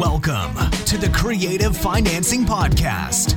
Welcome to the Creative Financing Podcast,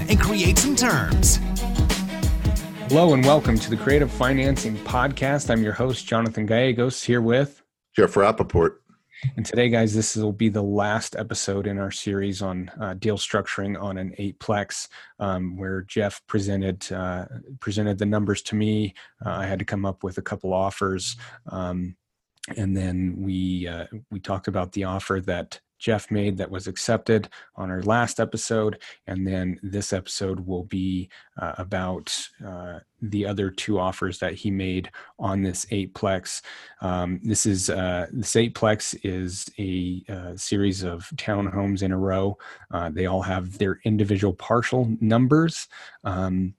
and create some terms. Hello and welcome to the Creative Financing Podcast. I'm your host, Jonathan Gallegos, here with Jeff Rappaport. And today, guys, this will be the last episode in our series on uh, deal structuring on an eightplex, um, where Jeff presented uh, presented the numbers to me. Uh, I had to come up with a couple offers, um, and then we uh, we talked about the offer that Jeff made that was accepted on our last episode. And then this episode will be uh, about uh, the other two offers that he made on this eightplex. Um, this is uh, this eightplex is a uh, series of townhomes in a row. Uh, they all have their individual parcel numbers. Um,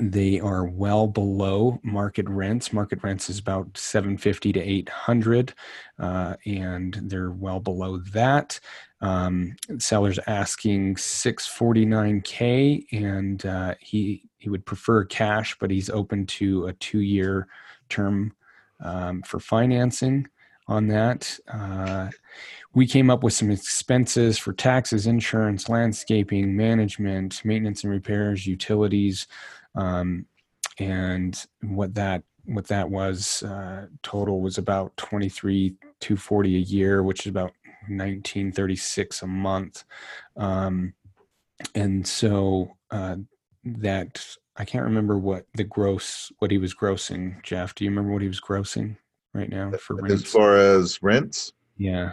they are well below market rents. Market rents is about 750 to 800, uh, and they're well below that. Um, seller's asking 649k, and uh, he he would prefer cash, but he's open to a two-year term um, for financing on that. Uh, we came up with some expenses for taxes, insurance, landscaping, management, maintenance and repairs, utilities um, and what that what that was uh, total was about 23 240 a year which is about 1936 a month. Um, and so uh, that i can't remember what the gross what he was grossing jeff. Do you remember what he was grossing right now for rents? as far as rents? Yeah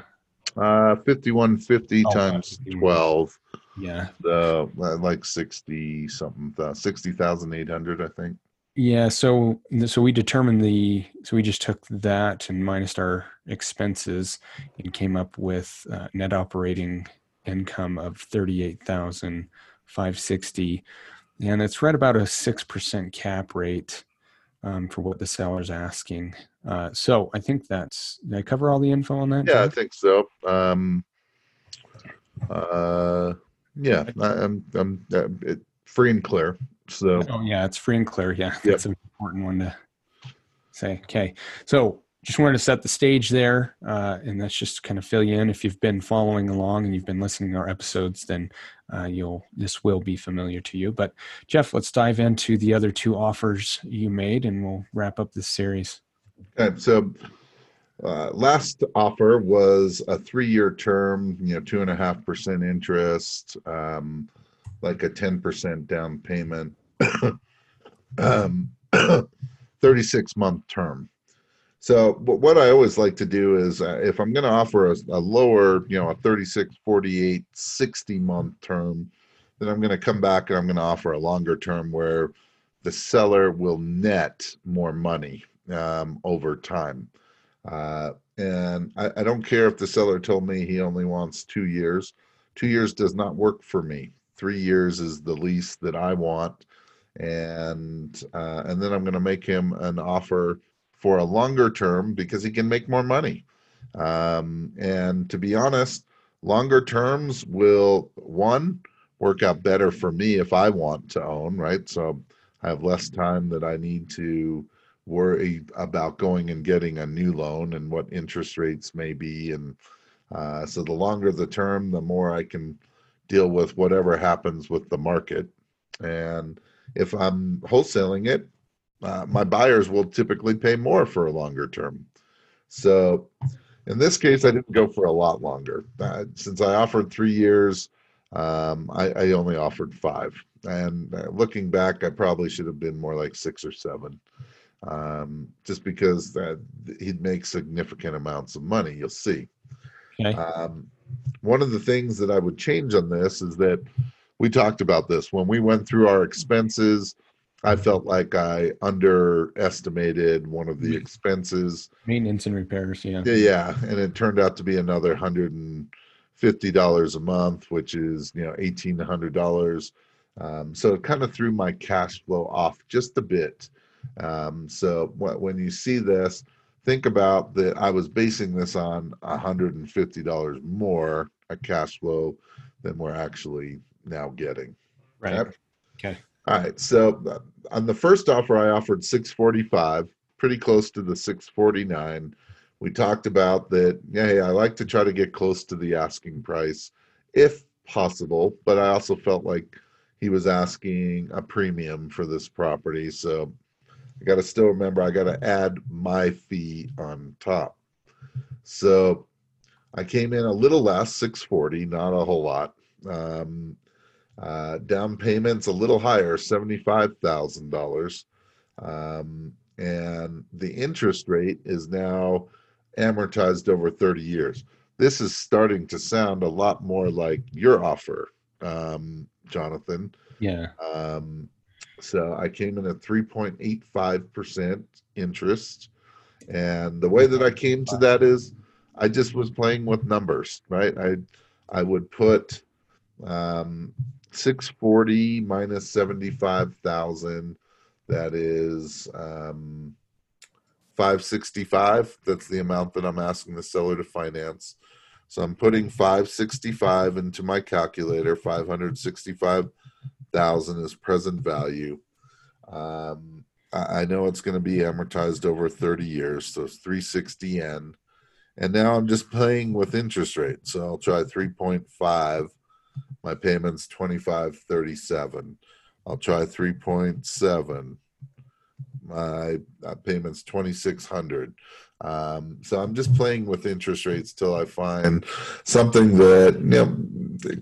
uh 5150 oh, times 12 yeah. Uh, like 60 something, uh, 60,800, I think. Yeah. So, so we determined the, so we just took that and minus our expenses and came up with uh, net operating income of 38,560. And it's right about a 6% cap rate um, for what the seller's asking. Uh, so I think that's, did I cover all the info on that? Yeah, Jeff? I think so. Um, uh, yeah, I'm, I'm uh, it, free and clear. So, oh yeah, it's free and clear. Yeah, yep. that's an important one to say. Okay, so just wanted to set the stage there, uh, and that's just kind of fill you in. If you've been following along and you've been listening to our episodes, then uh, you'll this will be familiar to you. But Jeff, let's dive into the other two offers you made, and we'll wrap up this series. Okay, so uh, last offer was a three-year term, you know, two and a half percent interest, um, like a ten percent down payment, um, thirty-six month term. So, what I always like to do is, uh, if I'm going to offer a, a, lower, you know, a 36, 48, 60 month term, then I'm going to come back and I'm going to offer a longer term where the seller will net more money um, over time. Uh, and I, I don't care if the seller told me he only wants two years. Two years does not work for me. Three years is the least that I want, and uh, and then I'm going to make him an offer for a longer term because he can make more money. Um, and to be honest, longer terms will one work out better for me if I want to own, right? So I have less time that I need to worry about going and getting a new loan and what interest rates may be. And uh, so the longer the term, the more I can deal with whatever happens with the market. And if I'm wholesaling it, uh, my buyers will typically pay more for a longer term. So in this case, I didn't go for a lot longer. Uh, since I offered three years, um, I, I, only offered five. And uh, looking back, I probably should have been more like six or seven um, just because that he'd make significant amounts of money. You'll see. Okay. Um, one of the things that I would change on this is that we talked about this when we went through our expenses. I felt like I underestimated one of the mm-hmm. expenses. Maintenance and repairs, yeah. Yeah, yeah. And it turned out to be another hundred and fifty dollars a month, which is you know eighteen hundred dollars. Um, so it kind of threw my cash flow off just a bit. Um, so when you see this, think about that. I was basing this on hundred and fifty dollars more a cash flow than we're actually now getting. Right. Okay. okay. All right. So uh, on the first offer, I offered 645, pretty close to the 649. We talked about that. Yeah, hey, I like to try to get close to the asking price if possible, but I also felt like he was asking a premium for this property. So I got to still remember I got to add my fee on top. So I came in a little less, 640, not a whole lot. Um, uh, down payments a little higher, $75,000. Um, and the interest rate is now amortized over 30 years. This is starting to sound a lot more like your offer, um, Jonathan. Yeah. Um, so I came in at 3.85% interest. And the way that I came to that is I just was playing with numbers, right? I I would put um, 640 minus 75,000. That is um, 565. That's the amount that I'm asking the seller to finance. So I'm putting 565 into my calculator. 565,000 is present value. Um, I, know it's going to be amortized over 30 years, so it's 360 n. And now I'm just playing with interest rate. So I'll try 3.5. My payment's 25.37. I'll try 3.7. My uh, payment's 2600. Um, so I'm just playing with interest rates till I find something that you know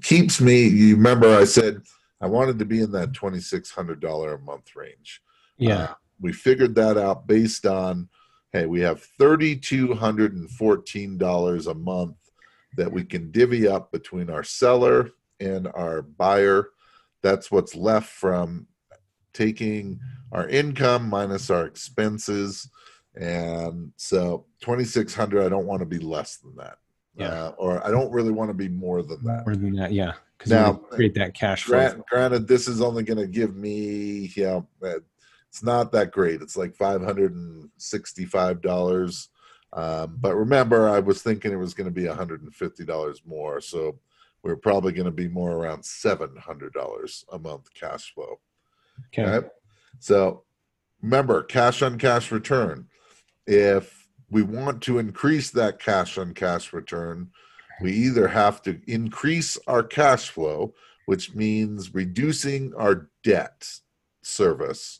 keeps me. You remember I said I wanted to be in that $2600 a month range. Yeah. Uh, we figured that out based on hey, we have $3,214 a month that we can divvy up between our seller and our buyer. That's what's left from taking our income minus our expenses. And so 2600 I don't want to be less than that. Yeah. Uh, or I don't really want to be more than that. More than that, yeah. Because now create that cash flow. Granted, this is only going to give me, yeah, it's not that great. It's like five hundred and sixty-five dollars. Um, but remember, I was thinking it was going to be one hundred and fifty dollars more, so we're probably going to be more around seven hundred dollars a month cash flow. Okay. okay. So remember, cash on cash return. If we want to increase that cash on cash return, we either have to increase our cash flow, which means reducing our debt service,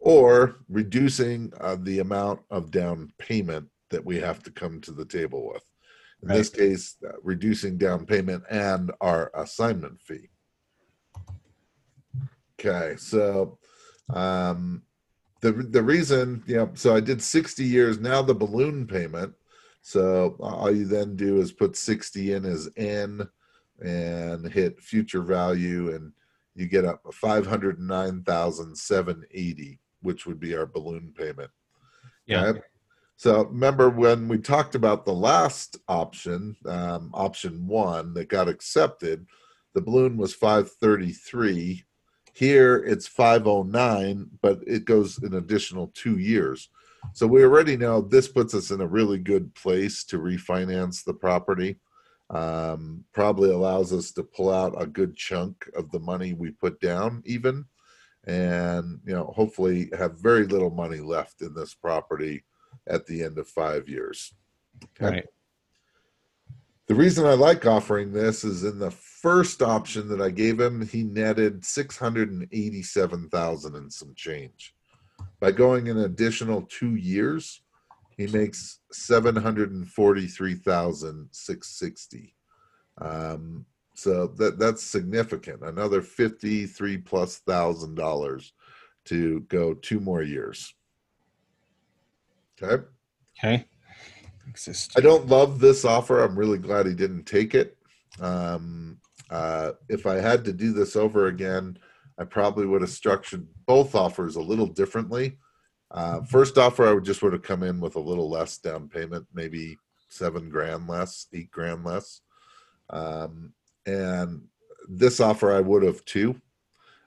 or reducing uh, the amount of down payment that we have to come to the table with. In right. this case, uh, reducing down payment and our assignment fee. Okay, so um, the the reason, you know, so I did 60 years. Now the balloon payment. So all you then do is put 60 in as N and hit future value, and you get up 509,780 which would be our balloon payment. Yeah. Okay? So remember when we talked about the last option, um, option one that got accepted, the balloon was 533. Here it's 509, but it goes an additional two years. So we already know this puts us in a really good place to refinance the property. Um, probably allows us to pull out a good chunk of the money we put down, even and you know hopefully have very little money left in this property at the end of five years okay? right the reason i like offering this is in the first option that i gave him he netted 687000 and some change by going an additional two years he makes 743660 um, so that that's significant. Another fifty-three plus thousand dollars to go two more years. Okay. Okay. Exist. I don't love this offer. I'm really glad he didn't take it. Um, uh, if I had to do this over again, I probably would have structured both offers a little differently. Uh, first offer, I would just would have come in with a little less down payment, maybe seven grand less, eight grand less. Um, and this offer I would have too.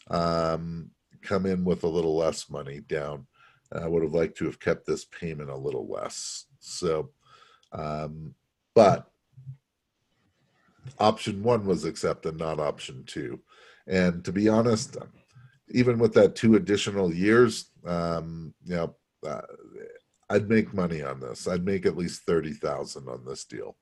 Um, come in with a little less money down. I would have liked to have kept this payment a little less. So, um, but option one was accepted, not option two. And to be honest, even with that two additional years, um, you know, uh, I'd make money on this. I'd make at least thirty thousand on this deal.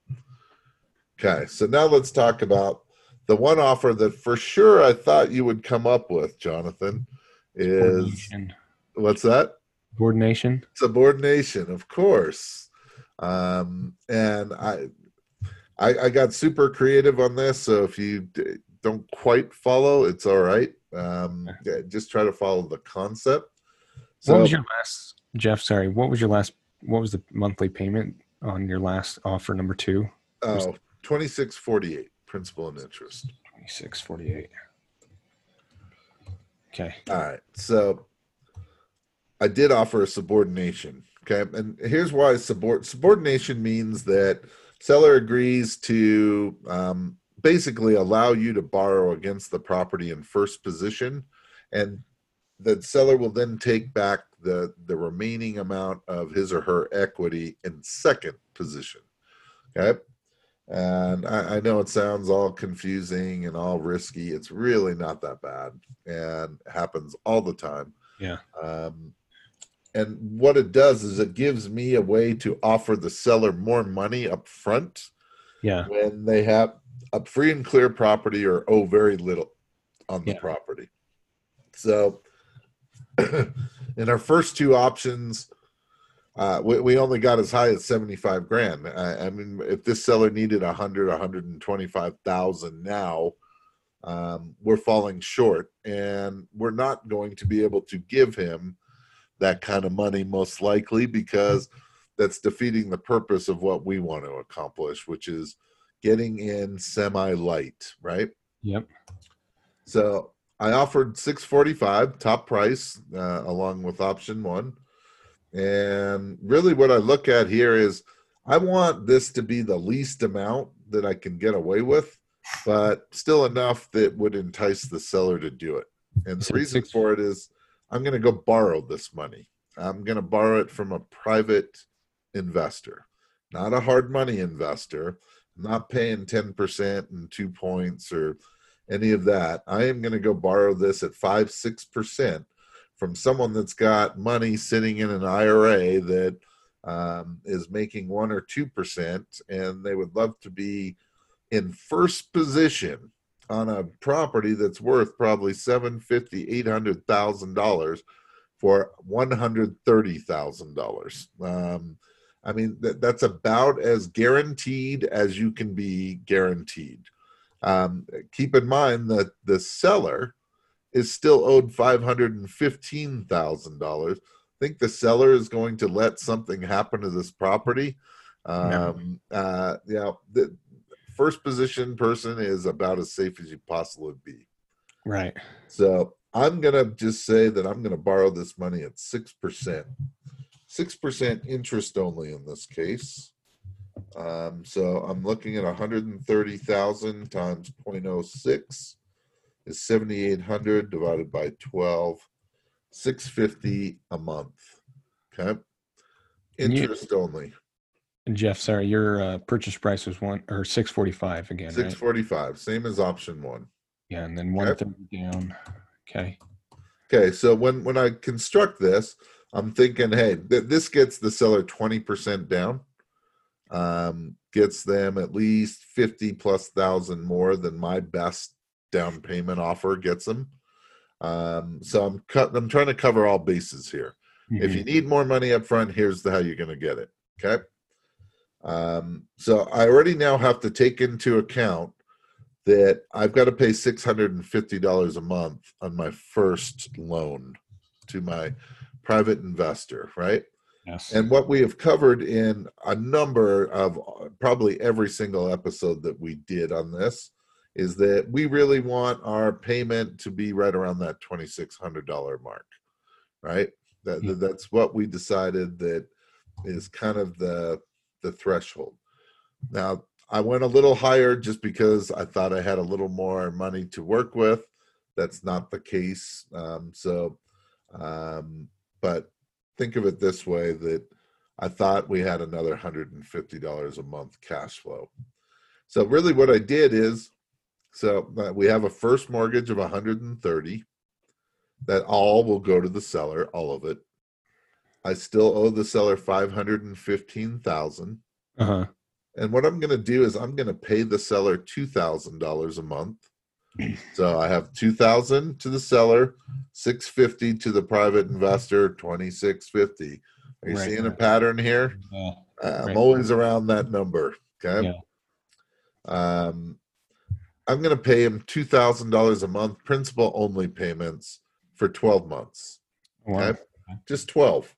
Okay, so now let's talk about the one offer that for sure I thought you would come up with, Jonathan. Is what's that? Subordination. Subordination, of course. Um, and I, I, I got super creative on this. So if you d- don't quite follow, it's all right. Um, yeah, just try to follow the concept. So, what was your last, Jeff? Sorry, what was your last? What was the monthly payment on your last offer number two? Oh, twenty six forty eight principal and interest. Twenty six forty eight. Okay. All right. So I did offer a subordination. Okay. And here's why subord- subordination means that seller agrees to um, basically allow you to borrow against the property in first position and the seller will then take back the the remaining amount of his or her equity in second position okay and I, I, know it sounds all confusing and all risky it's really not that bad and happens all the time yeah um, and what it does is it gives me a way to offer the seller more money up front yeah. when they have a free and clear property or owe very little on the yeah. property. So in our first two options uh, we, we only got as high as 75 grand. I, I mean if this seller needed 100 125000 now um, we're falling short and we're not going to be able to give him that kind of money most likely because that's defeating the purpose of what we want to accomplish which is getting in semi light right? Yep. So i offered 645 top price uh, along with option one. And really what i look at here is i want this to be the least amount that i can get away with but still enough that would entice the seller to do it. And the reason for it is I'm going to go borrow this money. I'm going to borrow it from a private investor, not a hard money investor. Not paying 10% and two points or any of that. I am going to go borrow this at five, 6% from someone that's got money sitting in an IRA that um, is making one or 2%, and they would love to be in first position on a property that's worth probably seven fifty, eight hundred thousand dollars for one hundred thirty thousand dollars. Um, I mean, that, that's about as guaranteed as you can be guaranteed. Um, keep in mind that the seller is still owed five hundred and fifteen thousand dollars. I think the seller is going to let something happen to this property. Um, no. uh, you know, the, first position person is about as safe as you possibly would be. Right. So I'm gonna just say that I'm gonna borrow this money at six percent, six percent interest only in this case. Um, so I'm looking at 130,000 times 0.06 is 7,800 divided by 12, 650 a month. Okay. Interest only. Jeff, sorry, your uh, purchase price was one or six forty five again. Six forty five, right? same as option one. Yeah, and then one okay. down. Okay. Okay, so when when I construct this, I'm thinking, hey, th- this gets the seller twenty percent down, um, gets them at least fifty plus thousand more than my best down payment offer gets them. Um, so I'm cut. I'm trying to cover all bases here. Mm-hmm. If you need more money up front, here's the how you're going to get it. Okay. Um, so I already now have to take into account that I've got to pay $650 a month on my first loan to my private investor, right? Yes. And what we have covered in a number of probably every single episode that we did on this is that we really want our payment to be right around that $2,600 mark, right? That, yeah. That's what we decided that is kind of the the threshold. Now, I went a little higher just because I thought I had a little more money to work with. That's not the case. Um, so, um, but think of it this way: that I thought we had another hundred and fifty dollars a month cash flow. So really, what I did is, so uh, we have a first mortgage of 130. That all will go to the seller, all of it. I still owe the seller 515,000. Uh-huh. And what I'm going to do is I'm going to pay the seller $2,000 a month. So I have 2000 to the seller, 650 to the private investor, 2650. Are you Right, seeing a pattern here? Yeah. Uh, I'm Right. always around that number. Okay. Yeah. Um, I'm going to pay him $2,000 a month, principal only payments for 12 months. Wow. Okay. Just 12.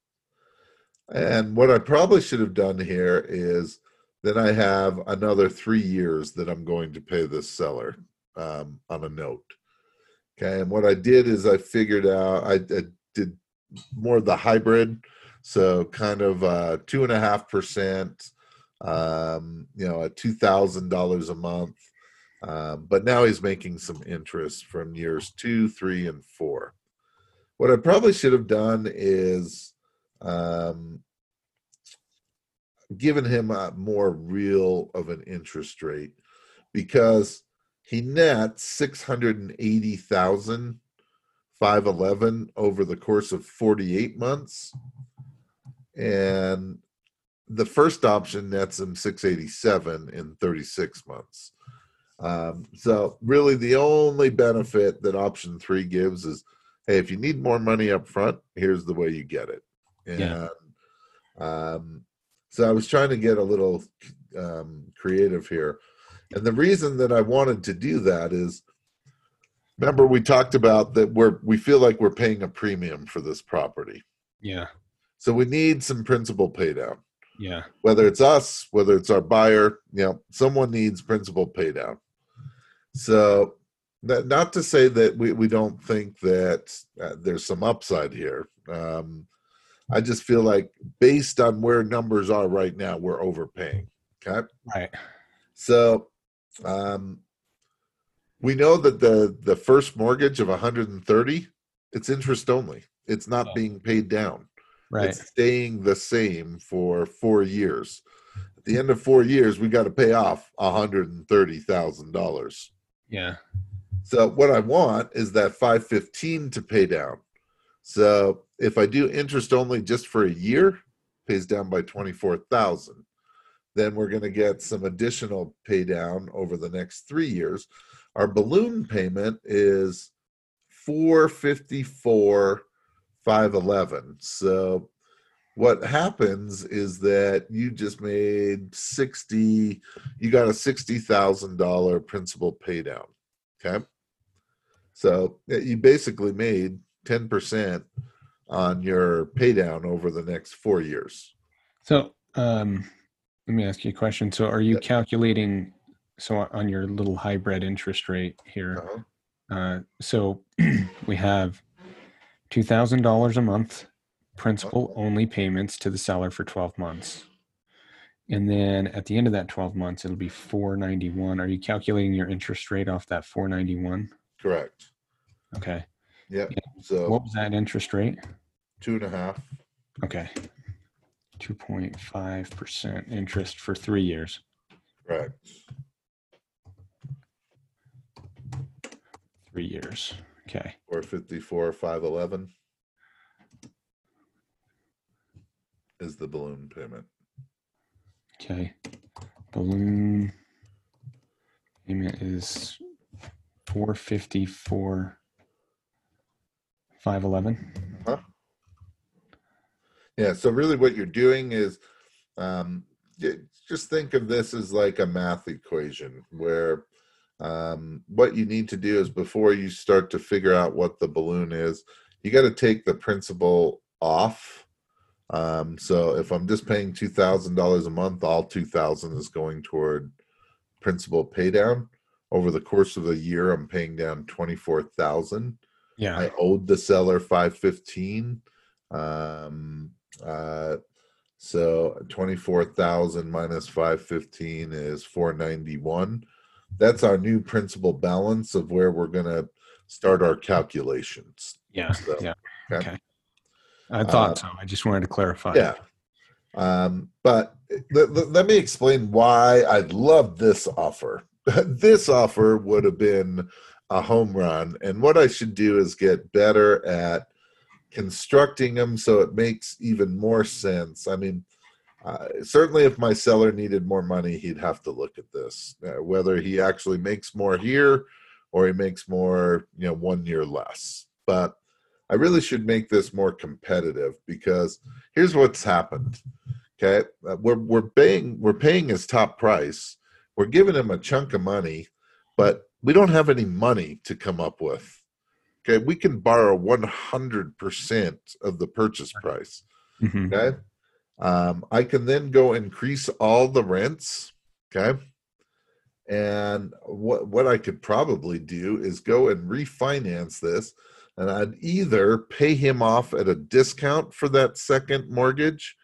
And what I probably should have done here is then I have another three years that I'm going to pay this seller um, on a note. Okay. And what I did is I figured out, I, I did more of the hybrid. So kind of uh, two and a half percent, um, you know, at $2,000 a month. Um, but now he's making some interest from years two, three, and four. What I probably should have done is um, given him a more real of an interest rate because he nets 680,000 511 over the course of 48 months. And the first option nets him 687 in 36 months. Um, so really the only benefit that option three gives is hey if you need more money up front here's the way you get it and Yeah. um, so i was trying to get a little um, creative here and the reason that i wanted to do that is remember we talked about that we're we feel like we're paying a premium for this property Yeah. so we need some principal pay down Yeah. whether it's us, whether it's our buyer, you know, someone needs principal pay down. So, that, not to say that we, we don't think that uh, there's some upside here. Um, I just feel like based on where numbers are right now, we're overpaying. Okay. Right. So, um, we know that the the first mortgage of 130, it's interest only. It's not Yeah. being paid down Right. it's staying the same for four years. At the end of four years, we got to pay off $130,000. Yeah. So what I want is that 515 to pay down. So if I do interest only just for a year, pays down by 24,000. Then we're going to get some additional pay down over the next 3 years. Our balloon payment is 454 511. So what happens is that you just made 60 you got a $60,000 principal pay down. Okay. So you basically made 10% on your pay down over the next four years. So, um, let me ask you a question. So, are you calculating so on your little hybrid interest rate here? Uh-huh. Uh, so we have two thousand dollars a month principal only payments to the seller for twelve months, and then at the end of that twelve months, it'll be four ninety one. Are you calculating your interest rate off that four ninety one? Correct. Okay. Yep. Yeah. So What was that interest rate? two and a half. Okay. Two point five percent interest for three years. Correct. Three years. Okay. 454 511 is the balloon payment. Okay. Balloon payment is four fifty four five eleven. Yeah. So really, what you're doing is, um, just think of this as like a math equation where um, what you need to do is before you start to figure out what the balloon is, you got to take the principal off. Um, so if I'm just paying two thousand dollars a month, all two thousand is going toward principal pay down. Over the course of a year, I'm paying down twenty four thousand. Yeah. I owed the seller five fifteen. Um, uh, So 24,000 minus 515 is 491. That's our new principal balance of where we're going to start our calculations. Yeah. So, yeah. okay. Okay. I thought Uh, so. I just wanted to clarify. Yeah. Um, but let, let- let me explain why I love this offer. this offer would have been a home run. And what I should do is get better at constructing them so it makes even more sense. I mean, uh, certainly if my seller needed more money, he'd have to look at this, uh, whether he actually makes more here or he makes more, you know, one year less. But I really should make this more competitive because here's what's happened. Okay, Uh, we're we're paying we're paying his top price. We're giving him a chunk of money, but we don't have any money to come up with. Okay, we can borrow 100% of the purchase price. Mhm. Okay. Um, I can then go increase all the rents. Okay. And what what I could probably do is go and refinance this, and I'd either pay him off at a discount for that second mortgage,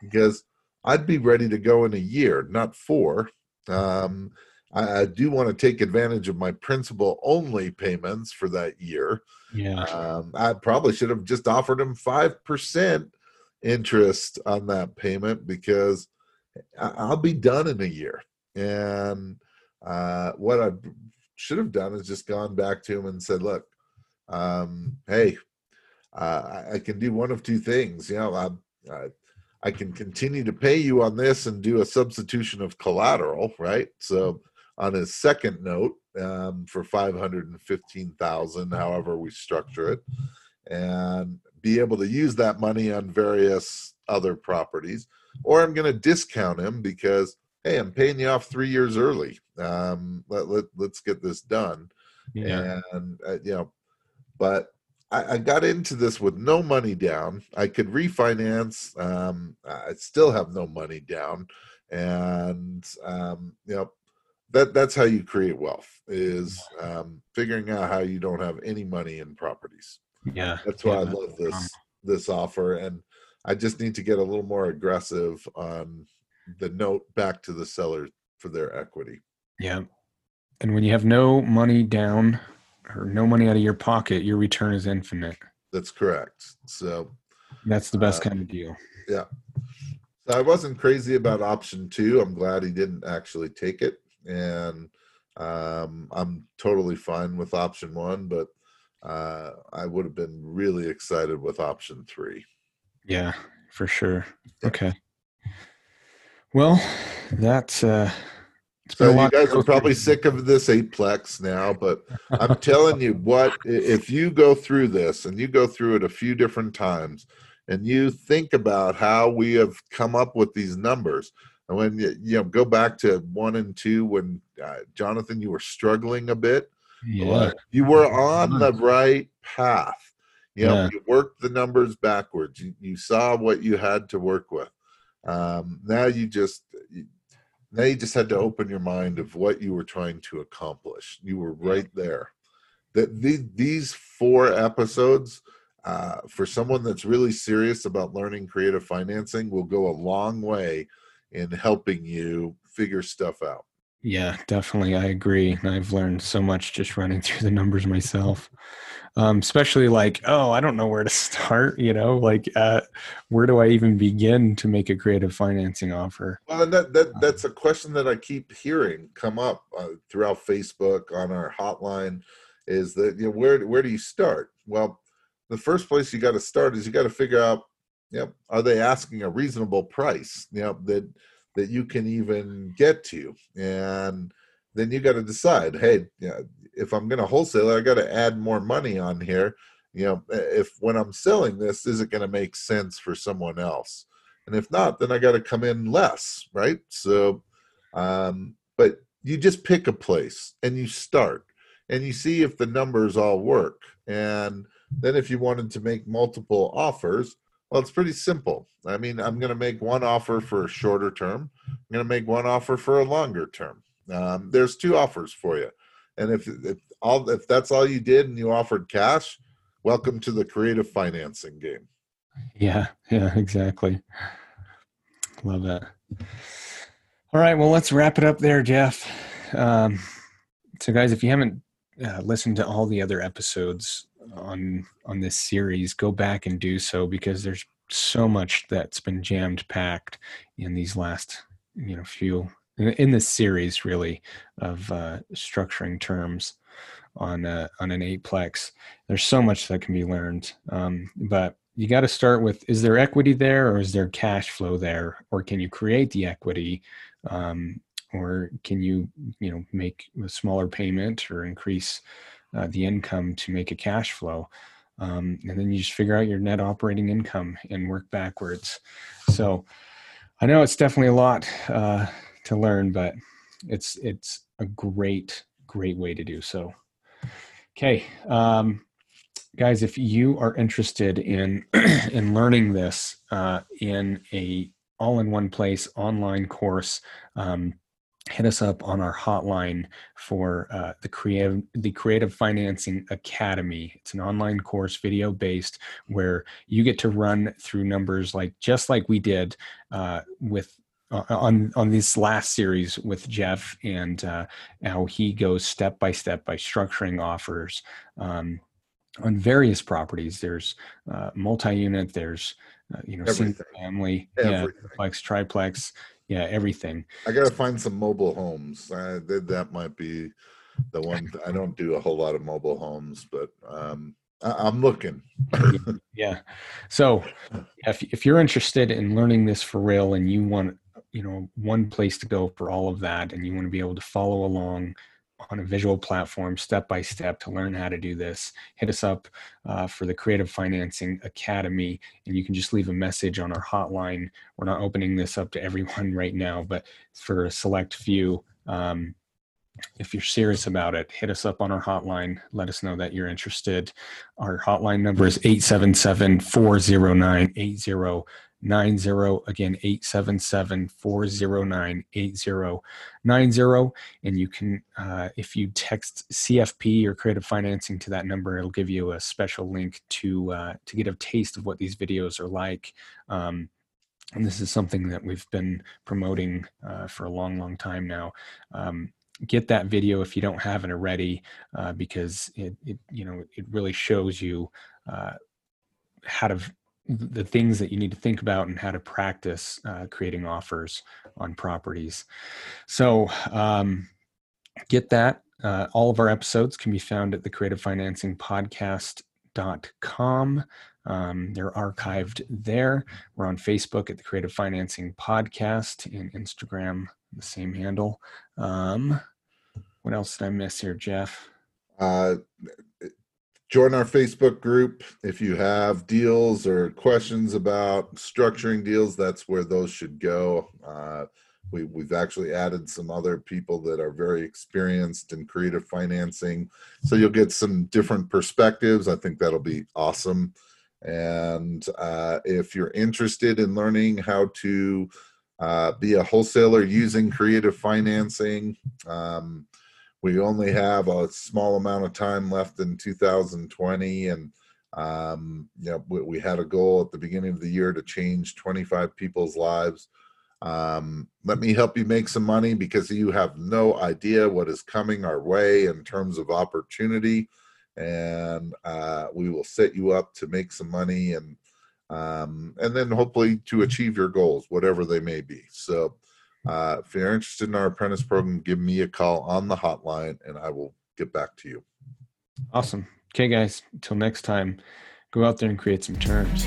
because I'd be ready to go in a year, not four. Um, I, I do want to take advantage of my principal only payments for that year. Yeah. Um, I probably should have just offered him five percent interest on that payment because I'll be done in a year. And uh, what I should have done is just gone back to him and said, "Look, um, hey, uh, I, I can do one of two things. You know, I, I, I can continue to pay you on this and do a substitution of collateral, right? So." On his second note, um, for 515,000 however we structure it and be able to use that money on various other properties or I'm going to discount him because hey I'm paying you off 3 years early. Um let, let let's get this done. Yeah. and uh, you know but I, I got into this with no money down. I could refinance um i still have no money down. And um you know that that's how you create wealth is um figuring out how you don't have any money in properties Yeah. that's why yeah, i love this this offer and i just need to get a little more aggressive on the note back to the seller for their equity Yeah. And when you have no money down or no money out of your pocket, your return is infinite. that's correct so That's the best Uh, kind of deal. Yeah. So I wasn't crazy about option two. I'm glad he didn't actually take it, and um, I'm totally fine with option one. But uh, I would have been really excited with option three. Yeah, for sure. Yeah. Okay. Well, that's uh it's been So a you guys are probably sick of this eightplex now, but I'm telling you what, if you go through this and you go through it a few different times and you think about how we have come up with these numbers, and when you, know, go back to one and two, when uh, Jonathan, you were struggling a bit, Yeah. you were on the right path. You know, Yeah. you worked the numbers backwards. You, you saw what you had to work with. Um, now you just you, now you just had to open your mind of what you were trying to accomplish. You were right there. That these these four episodes uh, for someone that's really serious about learning creative financing will go a long way in helping you figure stuff out. Yeah, definitely. I agree. I've learned so much just running through the numbers myself. Um, especially like, oh, I don't know where to start, you know, like uh, where do I even begin to make a creative financing offer? Well, and that, that that's a question that I keep hearing come up uh, throughout Facebook on our hotline. Is that you know where where do you start? Well, the first place you got to start is you got to figure out, yep, are they asking a reasonable price? Know that that you can even get to, and then you got to decide, hey, yeah, if I'm going to wholesale it, I got to add more money on here. You know, if when I'm selling this, is it going to make sense for someone else? and if not then i got to come in less right so um but you just pick a place and you start and you see if the numbers all work and then if you wanted to make multiple offers well it's pretty simple i mean i'm going to make one offer for a shorter term i'm going to make one offer for a longer term um, there's two offers for you and if, if all if that's all you did and you offered cash welcome to the creative financing game Yeah, yeah, exactly. Love that. All right. Well, let's wrap it up there, Jeff. Um, so, guys, if you haven't uh, listened to all the other episodes on on this series, go back and do so because there's so much that's been jammed packed in these last you know few in this series really of uh, structuring terms on a, on an eightplex. There's so much that can be learned, um, but you got to start with: is there equity there, or is there cash flow there, or can you create the equity, um, or can you you know make a smaller payment or increase uh, the income to make a cash flow? Um, and then you just figure out your net operating income and work backwards. So I know it's definitely a lot uh, to learn, but it's it's a great great way to do so. Okay, um, guys, if you are interested in in learning this uh, in a all-in-one place online course. Um, hit us up on our hotline for uh, the creative the creative financing academy it's an online course video based where you get to run through numbers like just like we did uh, with uh, on on this last series with jeff and uh, how he goes step by step by structuring offers um, on various properties there's uh, multi-unit there's uh, you know Everything. single family Everything. yeah duplex triplex yeah everything I gotta find some mobile homes. Uh, that that might be the one. I don't do a whole lot of mobile homes, but um, I, I'm looking. yeah so if, if you're interested in learning this for real and you want you know one place to go for all of that and you want to be able to follow along on a visual platform step by step to learn how to do this hit us up uh, for the creative financing academy and you can just leave a message on our hotline we're not opening this up to everyone right now but for a select few um, if you're serious about it, hit us up on our hotline. Let us know that you're interested. Our hotline number is 877 409 8090. Again, 877 409 8090. And you can, uh, if you text CFP or creative financing to that number, it'll give you a special link to, uh, to get a taste of what these videos are like. Um, and this is something that we've been promoting uh, for a long, long time now. Um, get that video if you don't have it already uh, because it, it you know it really shows you uh, how to the things that you need to think about and how to practice uh, creating offers on properties so um, get that uh, all of our episodes can be found at the creative financing podcast.com um, they're archived there we're on facebook at the creative financing podcast and instagram the same handle. Um, what else did I miss here, Jeff? Uh, join our Facebook group if you have deals or questions about structuring deals. That's where those should go. Uh, we, we've actually added some other people that are very experienced in creative financing, so you'll get some different perspectives. I think that'll be awesome. And uh, if you're interested in learning how to uh, be a wholesaler using creative financing. Um, we only have a small amount of time left in 2020, and um, you know we, we, had a goal at the beginning of the year to change 25 people's lives. Um, let me help you make some money because you have no idea what is coming our way in terms of opportunity, and uh, we will set you up to make some money and um, and then hopefully to achieve your goals, whatever they may be. So, uh, if you're interested in our apprentice program, give me a call on the hotline and I will get back to you. Awesome. Okay, guys, until next time, go out there and create some terms.